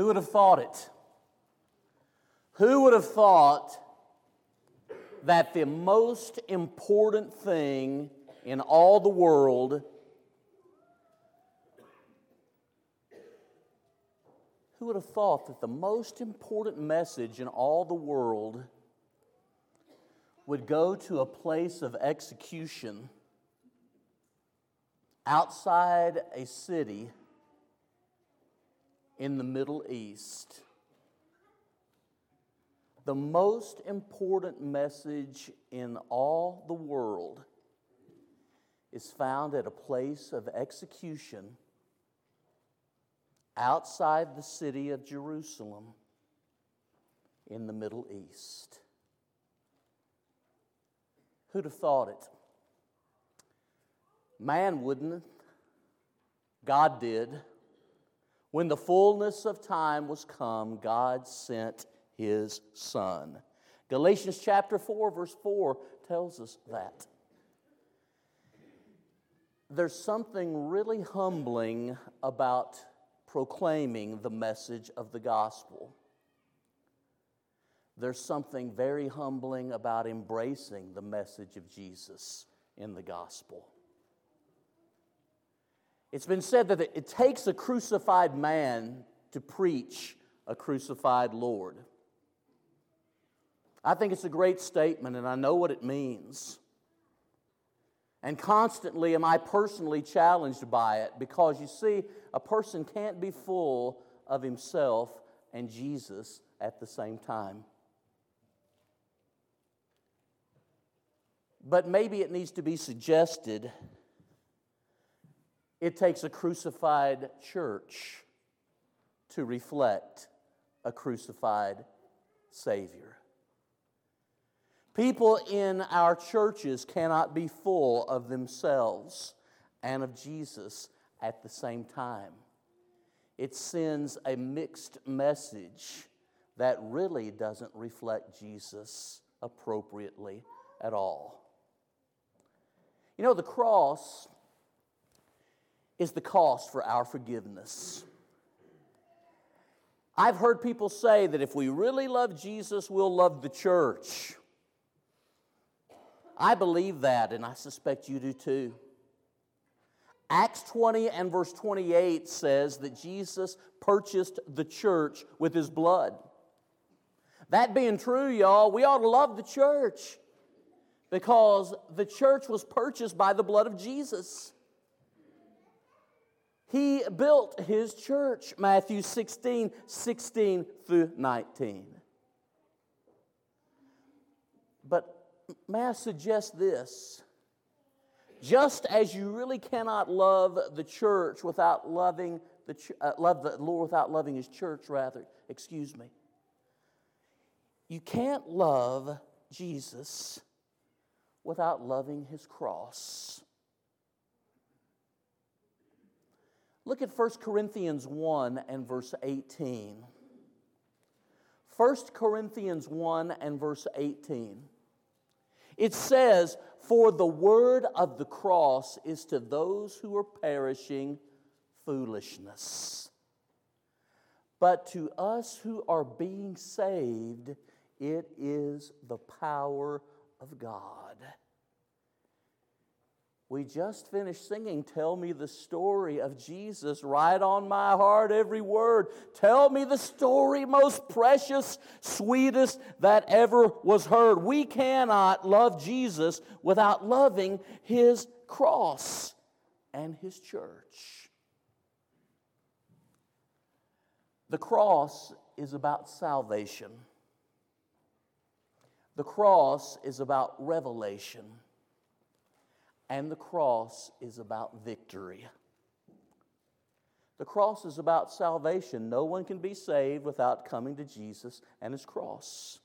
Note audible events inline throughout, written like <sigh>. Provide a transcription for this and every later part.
Who would have thought it? Who would have thought that the most important thing in all the world Who would have thought that the most important message in all the world would go to a place of execution outside a city in the Middle East? The most important message in all the world is found at a place of execution outside the city of Jerusalem in the Middle East. Who'd have thought it? Man wouldn't. God did. When the fullness of time was come, God sent his Son. Galatians chapter 4, verse 4 tells us that. There's something really humbling about proclaiming the message of the gospel. There's something very humbling about embracing the message of Jesus in the gospel. It's been said that it takes a crucified man to preach a crucified Lord. I think it's a great statement, and I know what it means. And constantly am I personally challenged by it because you see, a person can't be full of himself and Jesus at the same time. But maybe it needs to be suggested it takes a crucified church to reflect a crucified Savior. People in our churches cannot be full of themselves and of Jesus at the same time. It sends a mixed message that really doesn't reflect Jesus appropriately at all. You know, the cross is the cost for our forgiveness. I've heard people say that if we really love Jesus, we'll love the church. I believe that, and I suspect you do too. Acts 20 and verse 28 says that Jesus purchased the church with his blood. That being true, y'all, we ought to love the church because the church was purchased by the blood of Jesus. He built his church, Matthew 16, 16 through 19. But may I suggest this? Just as you really cannot love the church without loving the uh, love the Lord without loving His church, rather, excuse me. You can't love Jesus without loving His cross. Look at 1 Corinthians 1 and verse 18. 1 Corinthians 1 and verse 18. It says, For the word of the cross is to those who are perishing foolishness. But to us who are being saved, it is the power of God. We just finished singing, Tell Me the Story of Jesus, write on my heart, every word. Tell me the story most precious, sweetest that ever was heard. We cannot love Jesus without loving his cross and his church. The cross is about salvation, the cross is about revelation and the cross is about victory. The cross is about salvation. No one can be saved without coming to Jesus and his cross.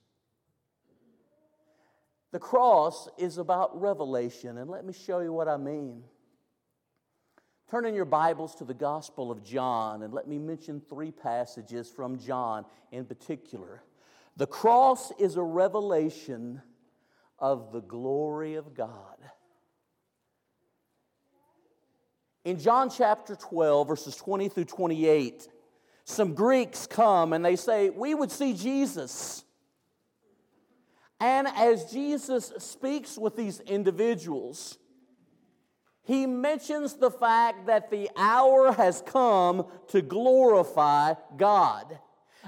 The cross is about revelation, and let me show you what I mean. Turn in your Bibles to the Gospel of John, and let me mention three passages from John in particular. The cross is a revelation of the glory of God. In John chapter 12, verses 20 through 28, some Greeks come and they say, We would see Jesus. And as Jesus speaks with these individuals, he mentions the fact that the hour has come to glorify God.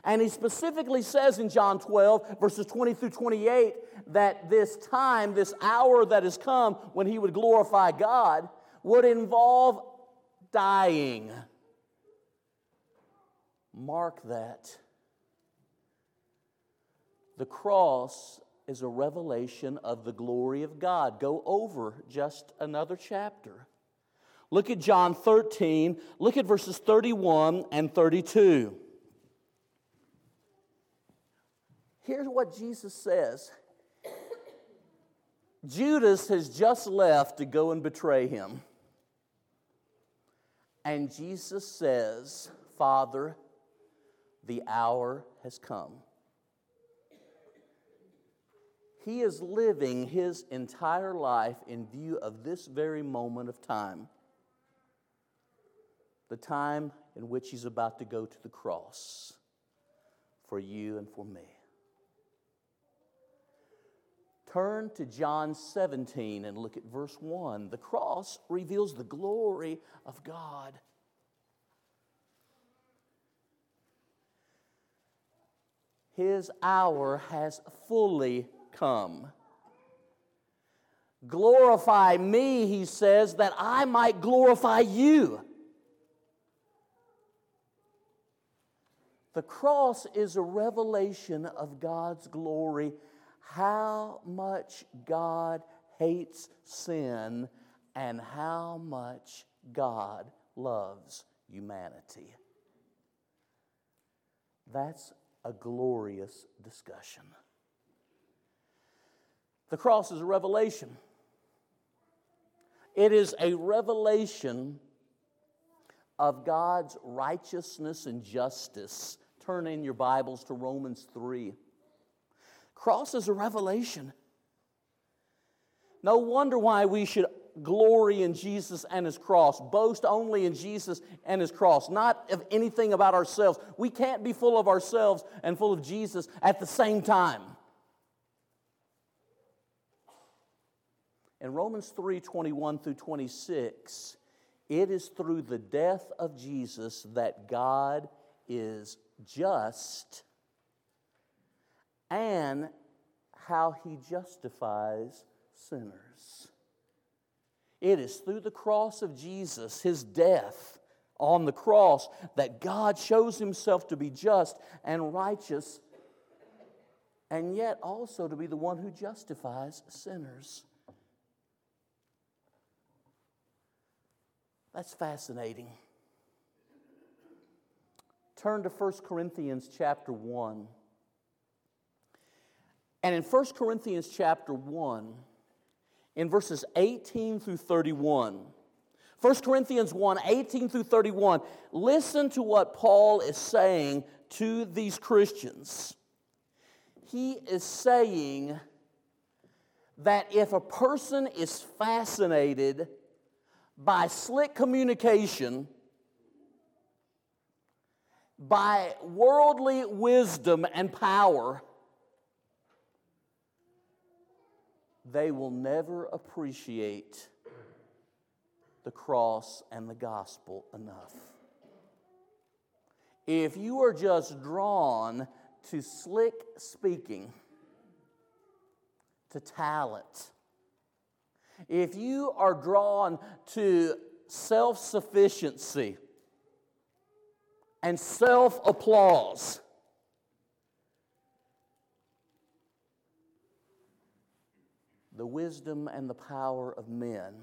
And he specifically says in John 12, verses 20 through 28, that this time, this hour that has come when he would glorify God, would involve dying. Mark that. The cross is a revelation of the glory of God. Go over just another chapter. Look at John 13, look at verses 31 and 32. Here's what Jesus says Judas has just left to go and betray him. And Jesus says, Father, the hour has come. He is living his entire life in view of this very moment of time. The time in which he's about to go to the cross for you and for me. Turn to John 17 and look at verse 1. The cross reveals the glory of God. His hour has fully come. Glorify me, he says, that I might glorify you. The cross is a revelation of God's glory, how much God hates sin, and how much God loves humanity. That's a glorious discussion. The cross is a revelation. It is a revelation of God's righteousness and justice. Turn in your Bibles to Romans 3. Cross is a revelation. No wonder why we should glory in Jesus and His cross, boast only in Jesus and His cross, not of anything about ourselves. We can't be full of ourselves and full of Jesus at the same time. In Romans 3 21 through 26, it is through the death of Jesus that God is just and how he justifies sinners. It is through the cross of Jesus, his death on the cross, that God shows himself to be just and righteous, and yet also to be the one who justifies sinners. That's fascinating. Turn to 1 Corinthians chapter 1. And in 1 Corinthians chapter 1, in verses 18 through 31, 1 Corinthians 1 18 through 31, listen to what Paul is saying to these Christians. He is saying that if a person is fascinated by slick communication, by worldly wisdom and power, they will never appreciate the cross and the gospel enough. If you are just drawn to slick speaking, to talent, if you are drawn to self sufficiency and self applause, the wisdom and the power of men,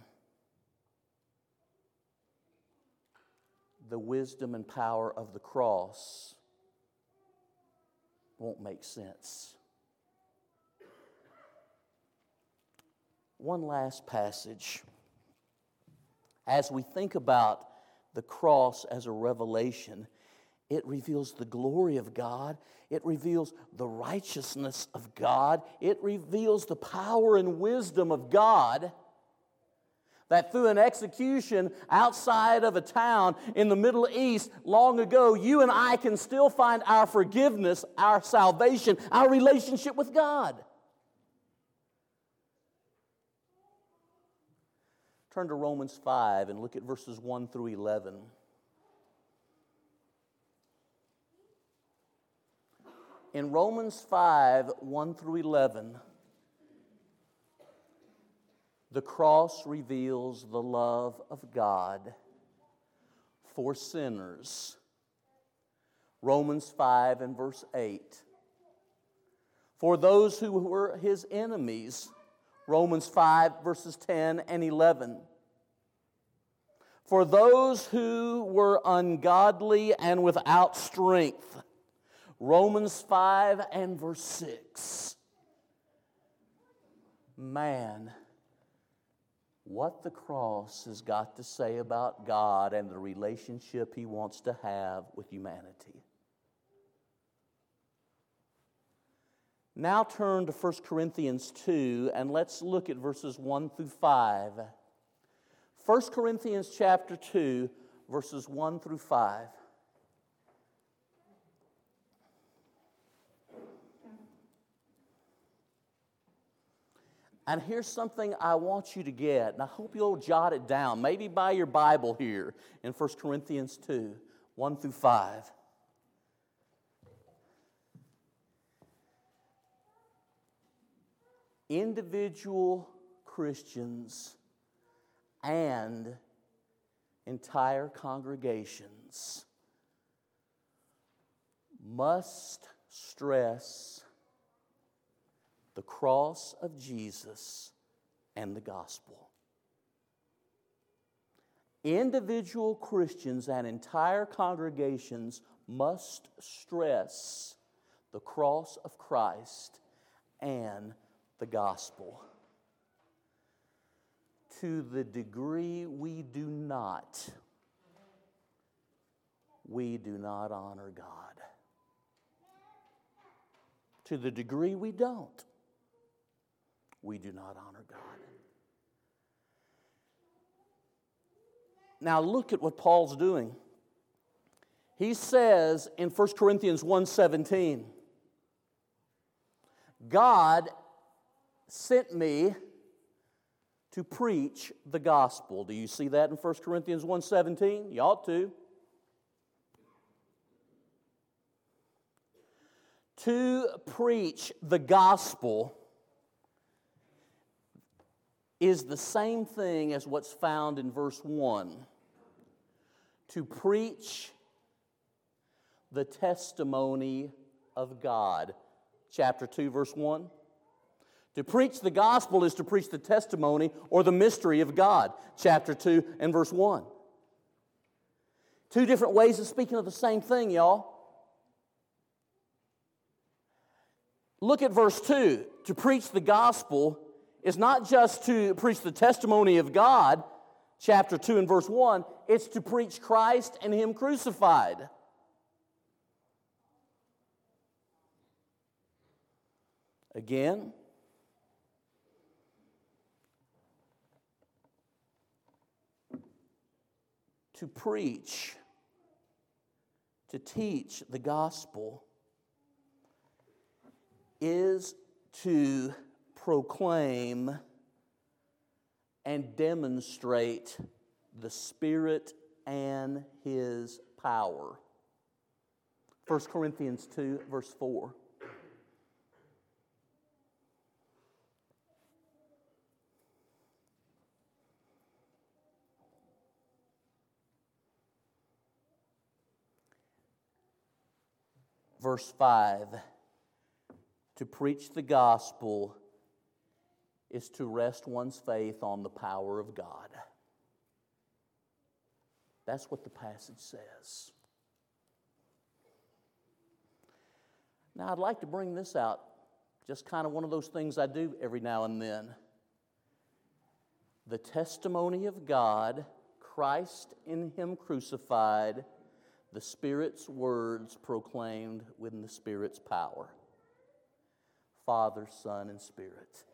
the wisdom and power of the cross won't make sense. One last passage. As we think about the cross as a revelation, it reveals the glory of God. It reveals the righteousness of God. It reveals the power and wisdom of God. that through an execution outside of a town in the Middle East long ago, you and I can still find our forgiveness, our salvation, our relationship with God. Turn to Romans 5 and look at verses 1 through 11. In Romans 5 1 through 11, the cross reveals the love of God for sinners. Romans 5 and verse 8. For those who were his enemies, Romans 5 verses 10 and 11. For those who were ungodly and without strength, Romans 5 and verse 6. Man, what the cross has got to say about God and the relationship He wants to have with humanity. Now turn to 1 Corinthians 2 and let's look at verses 1 through 5. 1 Corinthians chapter 2, verses 1 through 5. And here's something I want you to get, and I hope you'll jot it down, maybe by your Bible here in 1 Corinthians 2 1 through 5. Individual Christians and entire congregations must stress the cross of Jesus and the gospel. Individual Christians and entire congregations must stress the cross of Christ and the gospel. To the degree we do not, we do not honor God. To the degree we don't, we do not honor God. Now look at what Paul's doing. He says in 1 Corinthians 1:17, God sent me to preach the gospel. Do you see that in 1 Corinthians 1:17? You ought to. To preach the gospel is the same thing as what's found in verse 1 to preach the testimony of God. Chapter 2, verse 1. To preach the gospel is to preach the testimony or the mystery of God. Chapter 2 and verse 1. Two different ways of speaking of the same thing, y'all. Look at verse 2. To preach the gospel is not just to preach the testimony of God, chapter 2 and verse 1, it's to preach Christ and Him crucified. Again, to preach, to teach the gospel is to proclaim and demonstrate the Spirit and His power. 1 Corinthians 2, verse 4. Verse 5 To preach the gospel is to rest one's faith on the power of God. That's what the passage says. Now, I'd like to bring this out, just kind of one of those things I do every now and then. The testimony of God, Christ in Him crucified, the Spirit's words proclaimed within the Spirit's power. Father, Son, and Spirit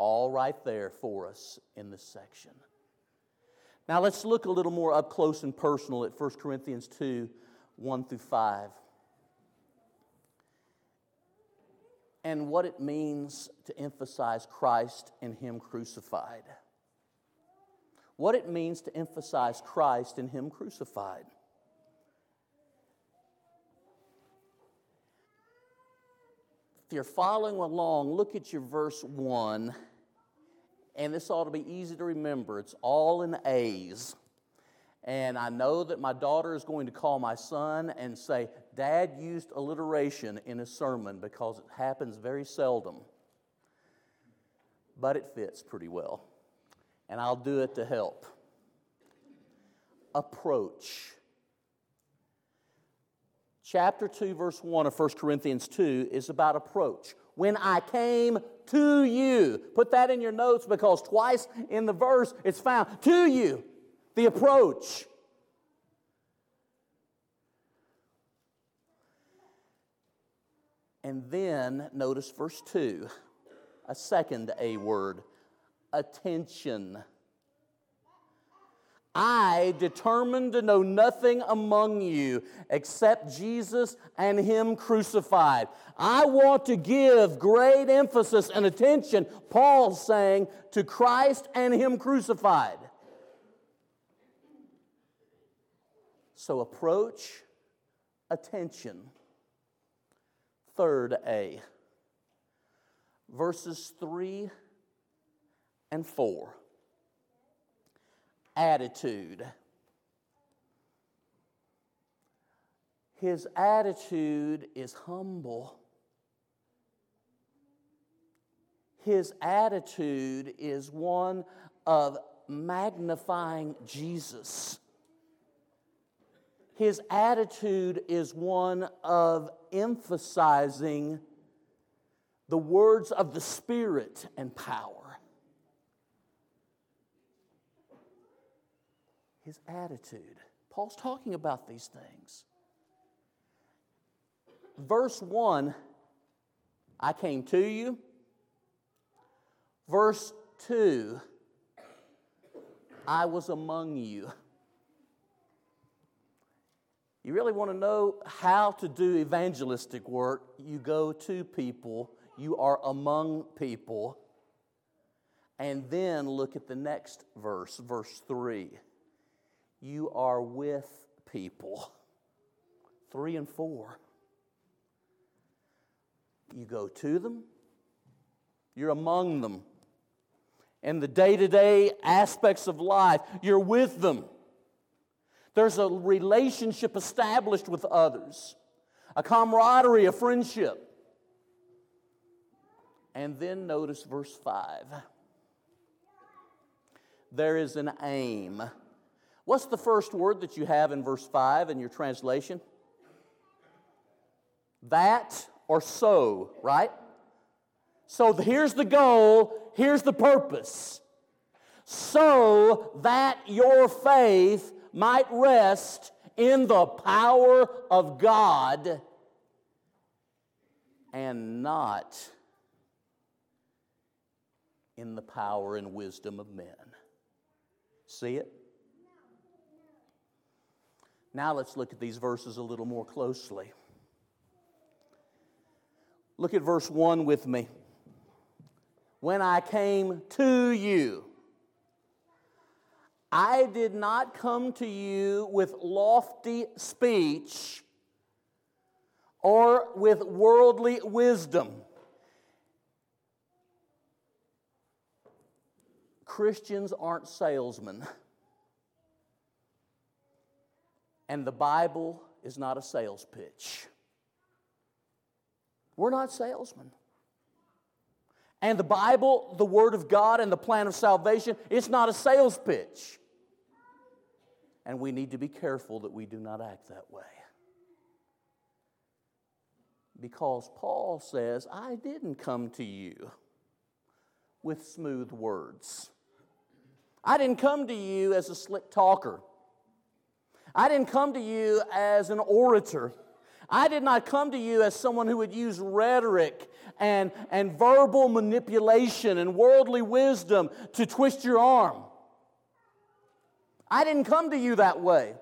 all right there for us in this section. Now let's look a little more up close and personal at 1 Corinthians 2 1 through 5. And what it means to emphasize Christ and Him crucified. What it means to emphasize Christ and Him crucified. If you're following along, look at your verse 1, and this ought to be easy to remember. It's all in A's. And I know that my daughter is going to call my son and say, Dad used alliteration in his sermon because it happens very seldom. But it fits pretty well. And I'll do it to help. Approach chapter 2, verse 1 of 1 Corinthians 2 is about approach. When I came to you, put that in your notes because twice in the verse it's found to you, the approach. And then notice verse 2, a second A word, attention. I determined to know nothing among you except Jesus and Him crucified. I want to give great emphasis and attention, Paul's saying, to Christ and Him crucified. So approach, attention. Third A, verses 3 and 4 attitude. His attitude is humble. His attitude is one of magnifying Jesus. His attitude is one of emphasizing the words of the Spirit and power. His attitude. Paul's talking about these things. Verse 1, I came to you. Verse 2, I was among you. You really want to know how to do evangelistic work? You go to people, you are among people. And then look at the next verse, verse 3 you are with people. Three and four. You go to them, you're among them. And the day to day aspects of life, you're with them. There's a relationship established with others, a camaraderie, a friendship. And then notice verse 5. There is an aim What's the first word that you have in verse 5 in your translation? That or so, right? So here's the goal, here's the purpose. So that your faith might rest in the power of God and not in the power and wisdom of men. See it? Now let's look at these verses a little more closely. Look at verse 1 with me. When I came to you, I did not come to you with lofty speech or with worldly wisdom. Christians aren't salesmen. And the Bible is not a sales pitch. We're not salesmen. And the Bible, the Word of God, and the plan of salvation, it's not a sales pitch. And we need to be careful that we do not act that way. Because Paul says, I didn't come to you with smooth words. I didn't come to you as a slick talker. I didn't come to you as an orator. I did not come to you as someone who would use rhetoric and, and verbal manipulation and worldly wisdom to twist your arm. I didn't come to you that way.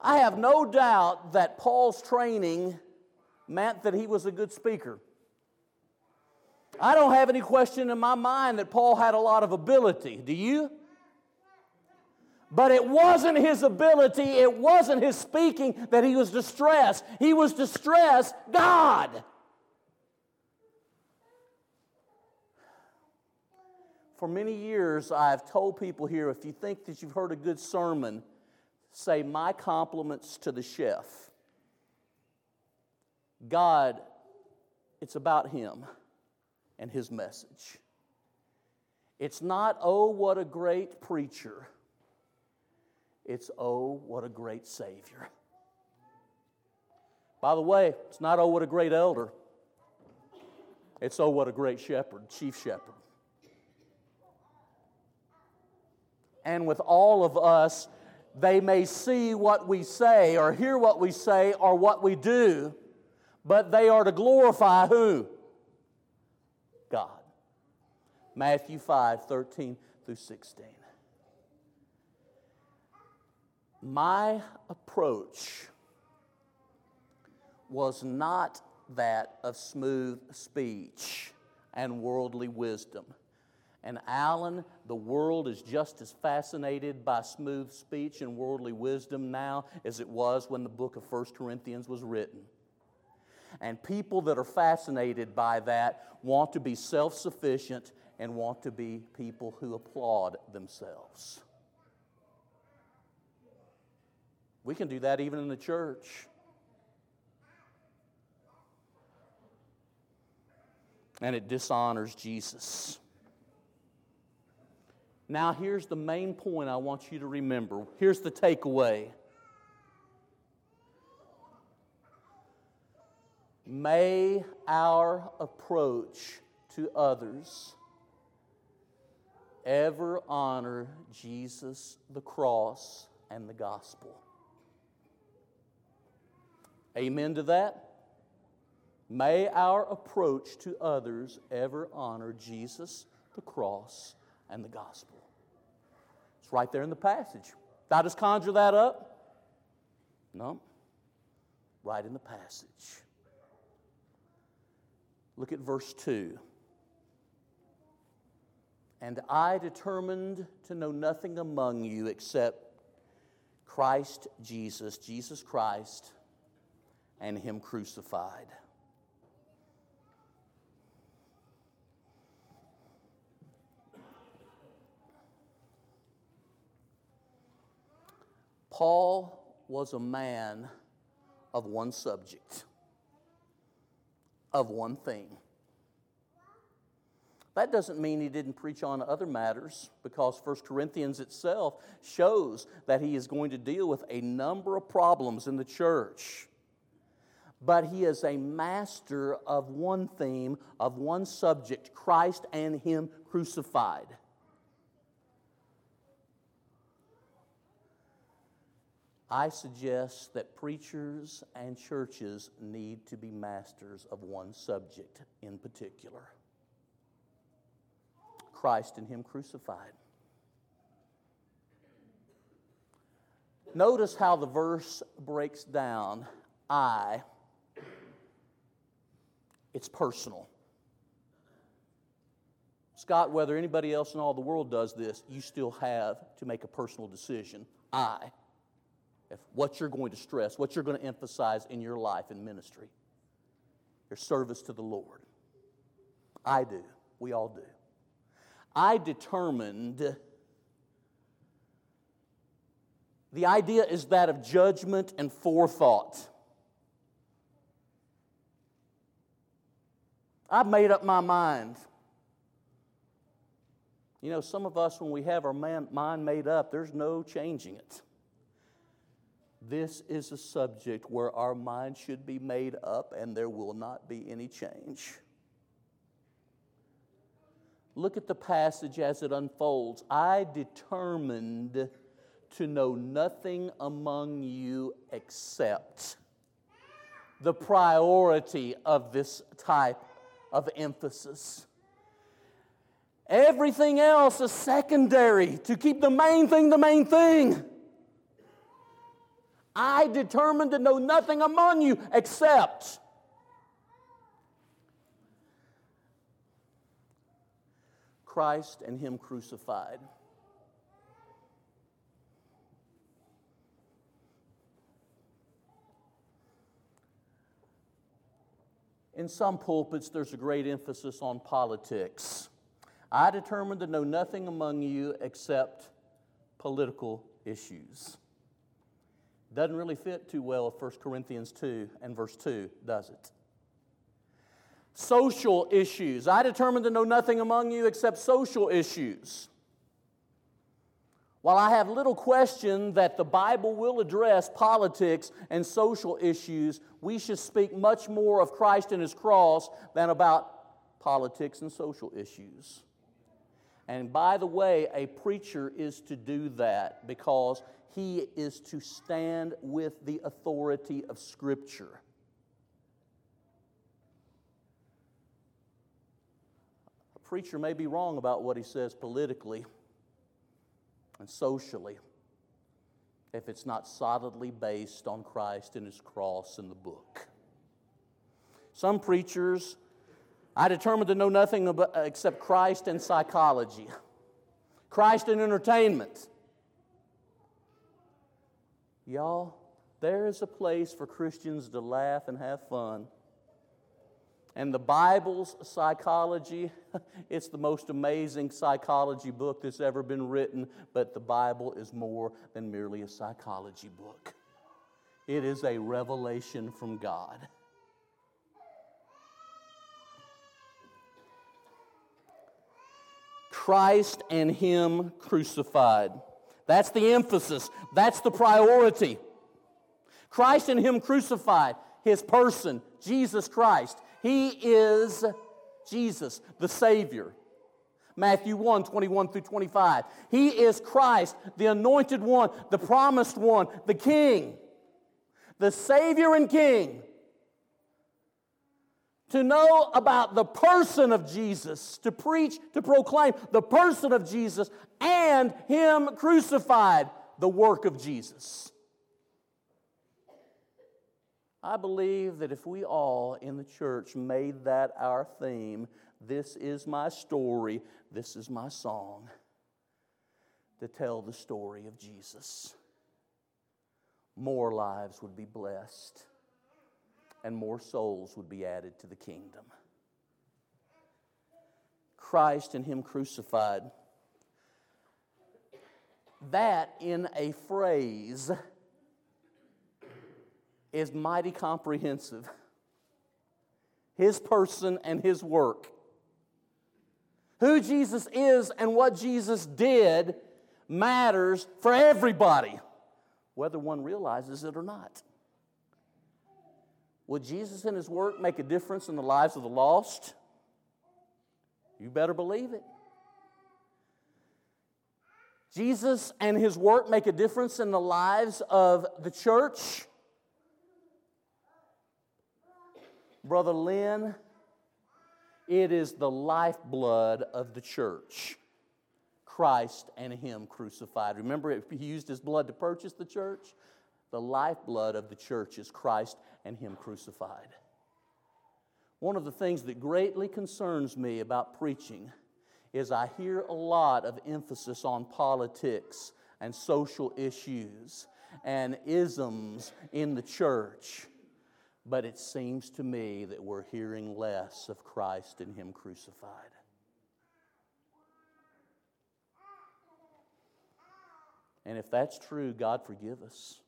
I have no doubt that Paul's training meant that he was a good speaker. I don't have any question in my mind that Paul had a lot of ability. Do you? But it wasn't his ability, it wasn't his speaking that he was distressed. He was distressed, God. For many years, I've told people here if you think that you've heard a good sermon, say, My compliments to the chef. God, it's about him and his message. It's not, oh, what a great preacher. It's, oh, what a great Savior. By the way, it's not, oh, what a great elder. It's, oh, what a great shepherd, chief shepherd. And with all of us, they may see what we say or hear what we say or what we do, but they are to glorify who? God. Matthew 5 13 through 16. My approach was not that of smooth speech and worldly wisdom. And Alan, the world is just as fascinated by smooth speech and worldly wisdom now as it was when the book of 1 Corinthians was written. And people that are fascinated by that want to be self sufficient and want to be people who applaud themselves. We can do that even in the church. And it dishonors Jesus. Now, here's the main point I want you to remember. Here's the takeaway. May our approach to others ever honor Jesus, the cross, and the gospel. Amen to that? May our approach to others ever honor Jesus, the cross, and the gospel. It's right there in the passage. Did I just conjure that up? No. Right in the passage. Look at verse 2. And I determined to know nothing among you except Christ Jesus, Jesus Christ, and Him crucified. Paul was a man of one subject of one thing. That doesn't mean he didn't preach on other matters because 1 Corinthians itself shows that he is going to deal with a number of problems in the church. But he is a master of one theme, of one subject Christ and Him crucified. I suggest that preachers and churches need to be masters of one subject in particular Christ and Him crucified. Notice how the verse breaks down I. It's personal. Scott, whether anybody else in all the world does this, you still have to make a personal decision. I if what you're going to stress, what you're going to emphasize in your life and ministry. Your service to the Lord. I do. We all do. I determined the idea is that of judgment and forethought. I've made up my mind. You know, some of us, when we have our man, mind made up, there's no changing it. This is a subject where our mind should be made up and there will not be any change. Look at the passage as it unfolds. I determined to know nothing among you except. the priority of this type of emphasis. Everything else is secondary to keep the main thing the main thing. I determined to know nothing among you except Christ and Him crucified. In some pulpits, there's a great emphasis on politics. I determined to know nothing among you except political issues. Doesn't really fit too well with 1 Corinthians 2 and verse 2, does it? Social issues. I determined to know nothing among you except social issues. While I have little question that the Bible will address politics and social issues, we should speak much more of Christ and His cross than about politics and social issues. And by the way, a preacher is to do that because he is to stand with the authority of Scripture. A preacher may be wrong about what he says politically and socially if it's not solidly based on Christ and his cross and the book. Some preachers, I determined to know nothing about, uh, except Christ and psychology, Christ and entertainment. Y'all, there is a place for Christians to laugh and have fun. And the Bible's psychology, <laughs> it's the most amazing psychology book that's ever been written, but the Bible is more than merely a psychology book. It is a revelation from God. Christ and Him crucified. That's the emphasis, that's the priority. Christ and Him crucified, His person, Jesus Christ. He is Jesus, the Savior. Matthew 1 21 through 25. He is Christ, the anointed one, the promised one, the King, the Savior and King. To know about the person of Jesus, to preach, to proclaim the person of Jesus and Him crucified, the work of Jesus. I believe that if we all in the church made that our theme, this is my story, this is my song, to tell the story of Jesus, more lives would be blessed and more souls would be added to the kingdom. Christ and Him crucified. That in a phrase is mighty comprehensive. His person and his work. Who Jesus is and what Jesus did matters for everybody, whether one realizes it or not. Would Jesus and his work make a difference in the lives of the lost? You better believe it. Jesus and his work make a difference in the lives of the church. Brother Lynn, it is the lifeblood of the church. Christ and Him crucified. Remember, He used His blood to purchase the church? The lifeblood of the church is Christ and Him crucified. One of the things that greatly concerns me about preaching is I hear a lot of emphasis on politics and social issues and isms in the church. But it seems to me that we're hearing less of Christ and Him crucified. And if that's true, God forgive us.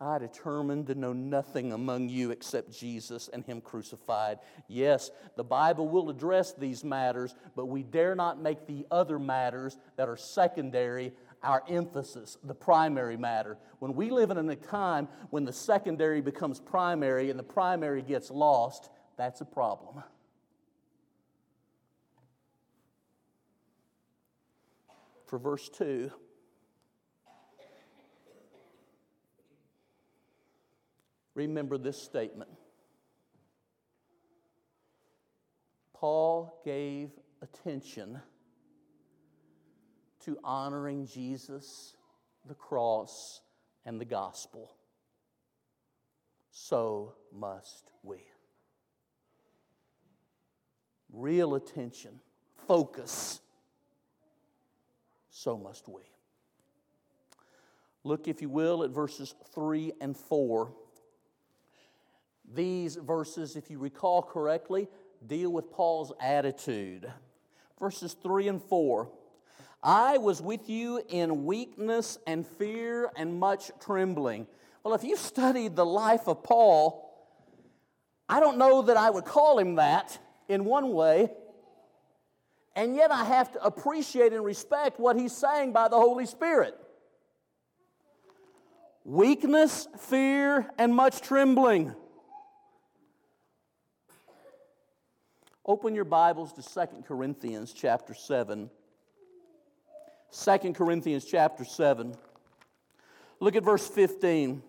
I determined to know nothing among you except Jesus and Him crucified. Yes, the Bible will address these matters, but we dare not make the other matters that are secondary our emphasis, the primary matter. When we live in a time when the secondary becomes primary and the primary gets lost, that's a problem. For verse 2, remember this statement. Paul gave attention to honoring Jesus, the cross, and the gospel. So must we. Real attention, focus. So must we. Look, if you will, at verses 3 and 4. These verses, if you recall correctly, deal with Paul's attitude. Verses 3 and 4 I was with you in weakness and fear and much trembling. Well, if you studied the life of Paul, I don't know that I would call him that in one way, and yet I have to appreciate and respect what he's saying by the Holy Spirit. Weakness, fear, and much trembling. Open your Bibles to 2 Corinthians chapter 7. 2 Corinthians chapter 7. Look at verse 15.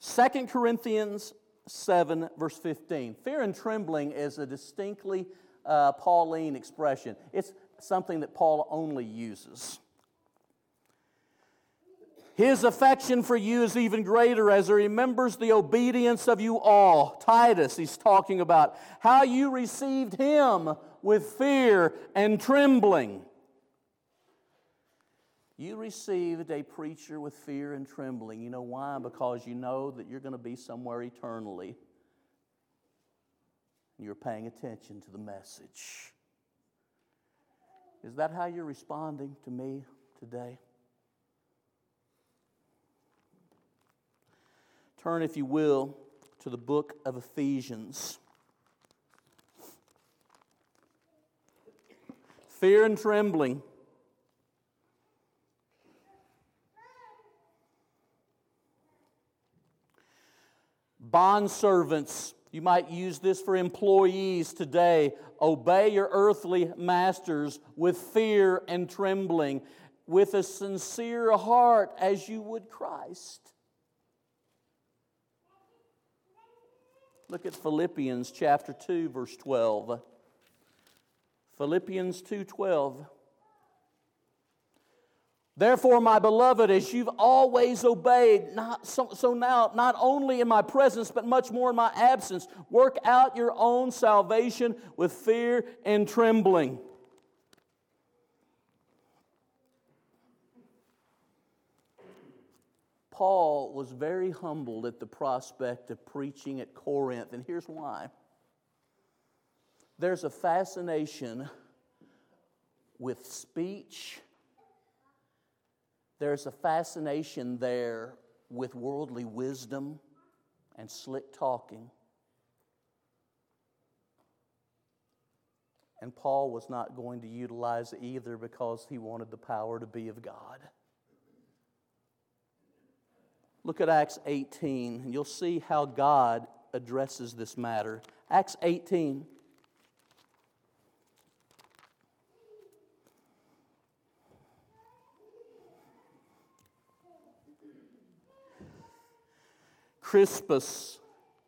2 Corinthians 7, verse 15. Fear and trembling is a distinctly uh, Pauline expression, it's something that Paul only uses. His affection for you is even greater as he remembers the obedience of you all. Titus, he's talking about how you received him with fear and trembling. You received a preacher with fear and trembling. You know why? Because you know that you're going to be somewhere eternally. You're paying attention to the message. Is that how you're responding to me today? Turn, if you will, to the book of Ephesians. Fear and trembling. Bond servants, you might use this for employees today. Obey your earthly masters with fear and trembling, with a sincere heart as you would Christ. Look at Philippians chapter 2 verse 12. Philippians 2:12 Therefore, my beloved, as you've always obeyed, not so, so, now, not only in my presence, but much more in my absence, work out your own salvation with fear and trembling. Paul was very humbled at the prospect of preaching at Corinth, and here's why. There's a fascination with speech, there's a fascination there with worldly wisdom and slick talking. And Paul was not going to utilize either because he wanted the power to be of God. Look at Acts 18, and you'll see how God addresses this matter. Acts 18. Crispus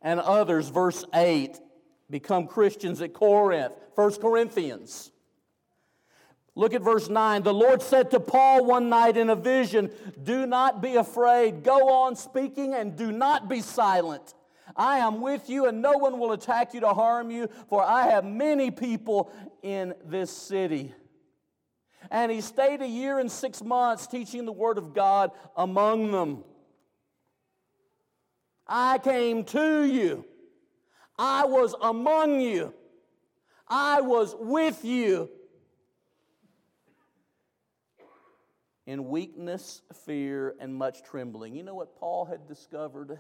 and others, verse 8, become Christians at Corinth, 1 Corinthians. Look at verse 9. The Lord said to Paul one night in a vision, Do not be afraid. Go on speaking and do not be silent. I am with you, and no one will attack you to harm you, for I have many people in this city. And he stayed a year and six months teaching the word of God among them. I came to you, I was among you, I was with you in weakness, fear, and much trembling. You know what Paul had discovered?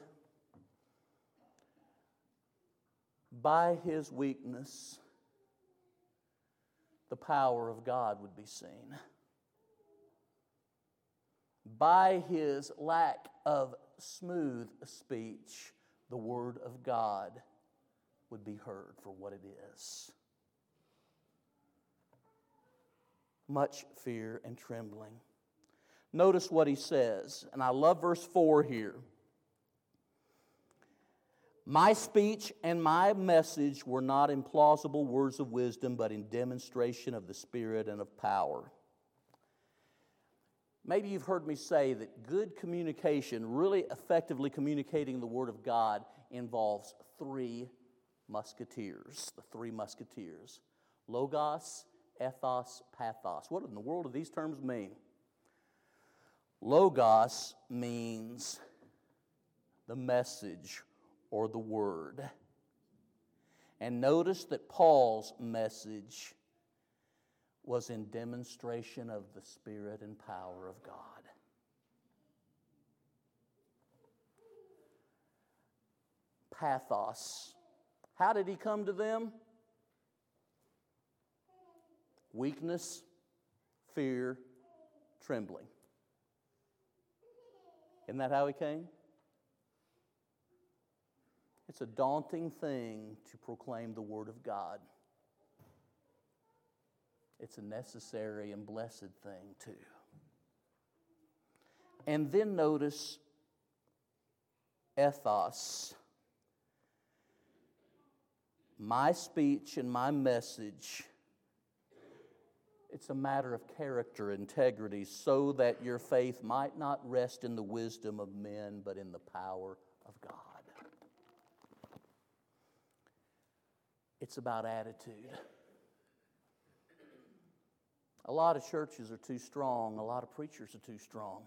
By his weakness, the power of God would be seen. By his lack of smooth speech, the word of God would be heard for what it is. Much fear and trembling. Notice what he says, and I love verse 4 here. My speech and my message were not in plausible words of wisdom, but in demonstration of the Spirit and of power. Maybe you've heard me say that good communication, really effectively communicating the Word of God, involves three musketeers, the three musketeers Logos, Ethos, Pathos. What in the world do these terms mean? Logos means the message or the word. And notice that Paul's message was in demonstration of the Spirit and power of God. Pathos. How did he come to them? Weakness, fear, trembling. Isn't that how he came? It's a daunting thing to proclaim the Word of God. It's a necessary and blessed thing, too. And then notice ethos. My speech and my message, it's a matter of character, integrity, so that your faith might not rest in the wisdom of men, but in the power of God. It's about attitude. A lot of churches are too strong, a lot of preachers are too strong,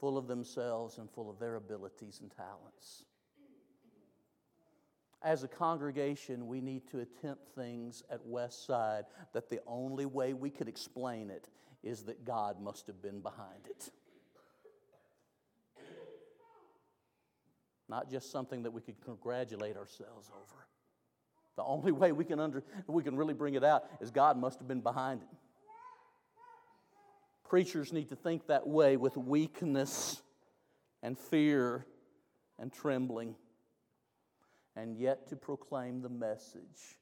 full of themselves and full of their abilities and talents. As a congregation, we need to attempt things at West Side that the only way we could explain it is that God must have been behind it. Not just something that we could congratulate ourselves over. The only way we can, under, we can really bring it out is God must have been behind it. Preachers need to think that way with weakness and fear and trembling, and yet to proclaim the message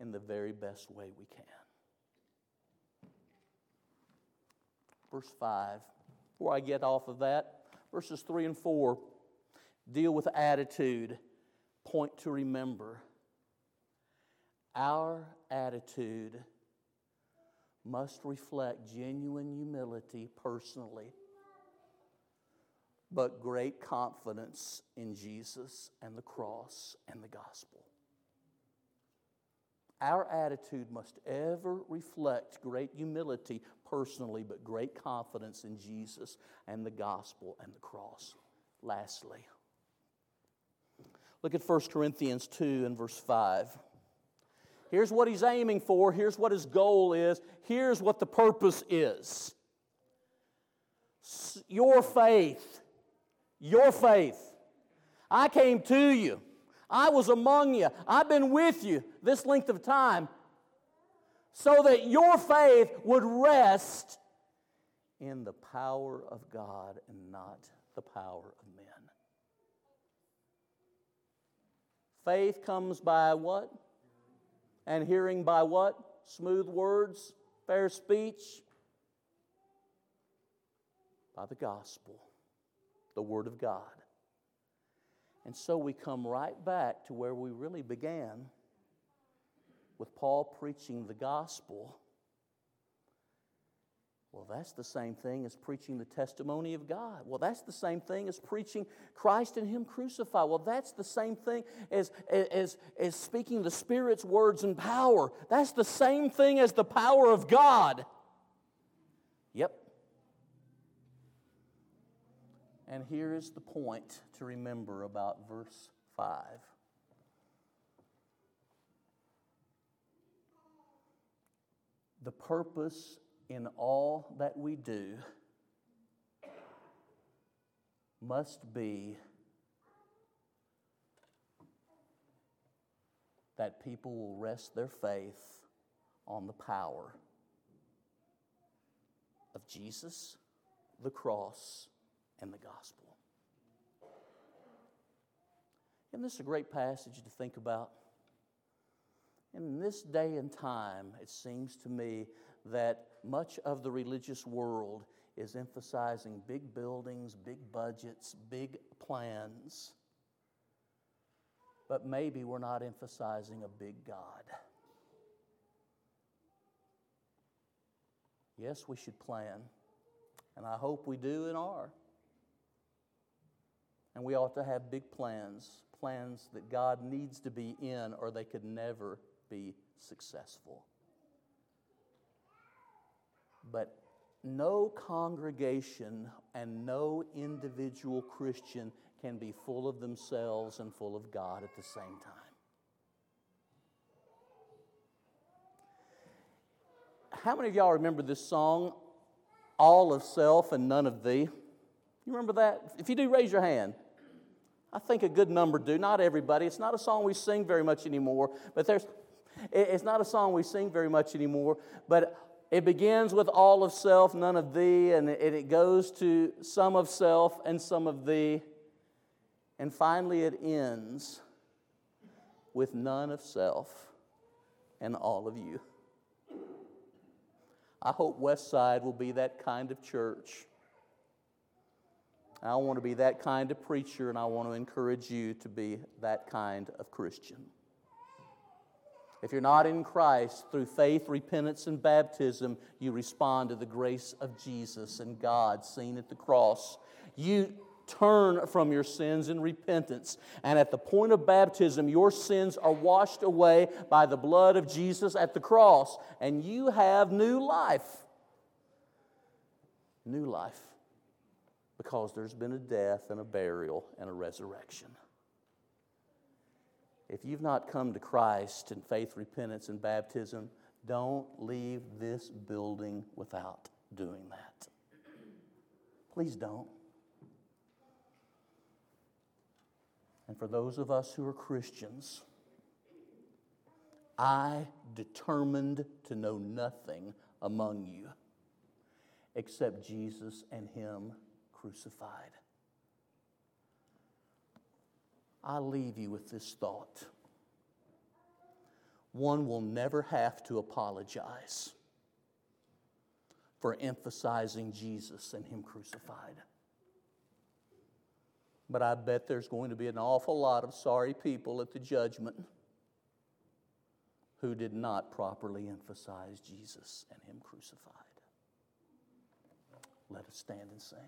in the very best way we can. Verse 5. Before I get off of that, verses 3 and 4 deal with attitude, point to remember. Our attitude must reflect genuine humility personally, but great confidence in Jesus and the cross and the gospel. Our attitude must ever reflect great humility personally, but great confidence in Jesus and the gospel and the cross. Lastly, look at 1 Corinthians 2 and verse 5. Here's what he's aiming for. Here's what his goal is. Here's what the purpose is. Your faith. Your faith. I came to you. I was among you. I've been with you this length of time so that your faith would rest in the power of God and not the power of men. Faith comes by what? And hearing by what? Smooth words, fair speech? By the gospel, the Word of God. And so we come right back to where we really began with Paul preaching the gospel well, that's the same thing as preaching the testimony of God. Well, that's the same thing as preaching Christ and Him crucified. Well, that's the same thing as, as, as speaking the Spirit's words and power. That's the same thing as the power of God. Yep. And here is the point to remember about verse 5. The purpose in all that we do must be that people will rest their faith on the power of Jesus, the cross, and the gospel. Isn't this a great passage to think about? In this day and time, it seems to me that much of the religious world is emphasizing big buildings, big budgets, big plans. But maybe we're not emphasizing a big God. Yes, we should plan, and I hope we do and are. And we ought to have big plans, plans that God needs to be in, or they could never be successful. But no congregation and no individual Christian can be full of themselves and full of God at the same time. How many of y'all remember this song, All of Self and None of Thee? You remember that? If you do, raise your hand. I think a good number do. Not everybody. It's not a song we sing very much anymore, but there's, it's not a song we sing very much anymore, but it begins with all of self, none of thee, and it goes to some of self and some of thee. And finally, it ends with none of self and all of you. I hope Westside will be that kind of church. I want to be that kind of preacher, and I want to encourage you to be that kind of Christian. If you're not in Christ, through faith, repentance, and baptism, you respond to the grace of Jesus and God seen at the cross. You turn from your sins in repentance. And at the point of baptism, your sins are washed away by the blood of Jesus at the cross, and you have new life. New life. Because there's been a death and a burial and a resurrection. If you've not come to Christ in faith, repentance, and baptism, don't leave this building without doing that. Please don't. And for those of us who are Christians, I determined to know nothing among you except Jesus and Him crucified. I leave you with this thought. One will never have to apologize for emphasizing Jesus and Him crucified. But I bet there's going to be an awful lot of sorry people at the judgment who did not properly emphasize Jesus and Him crucified. Let us stand and sing.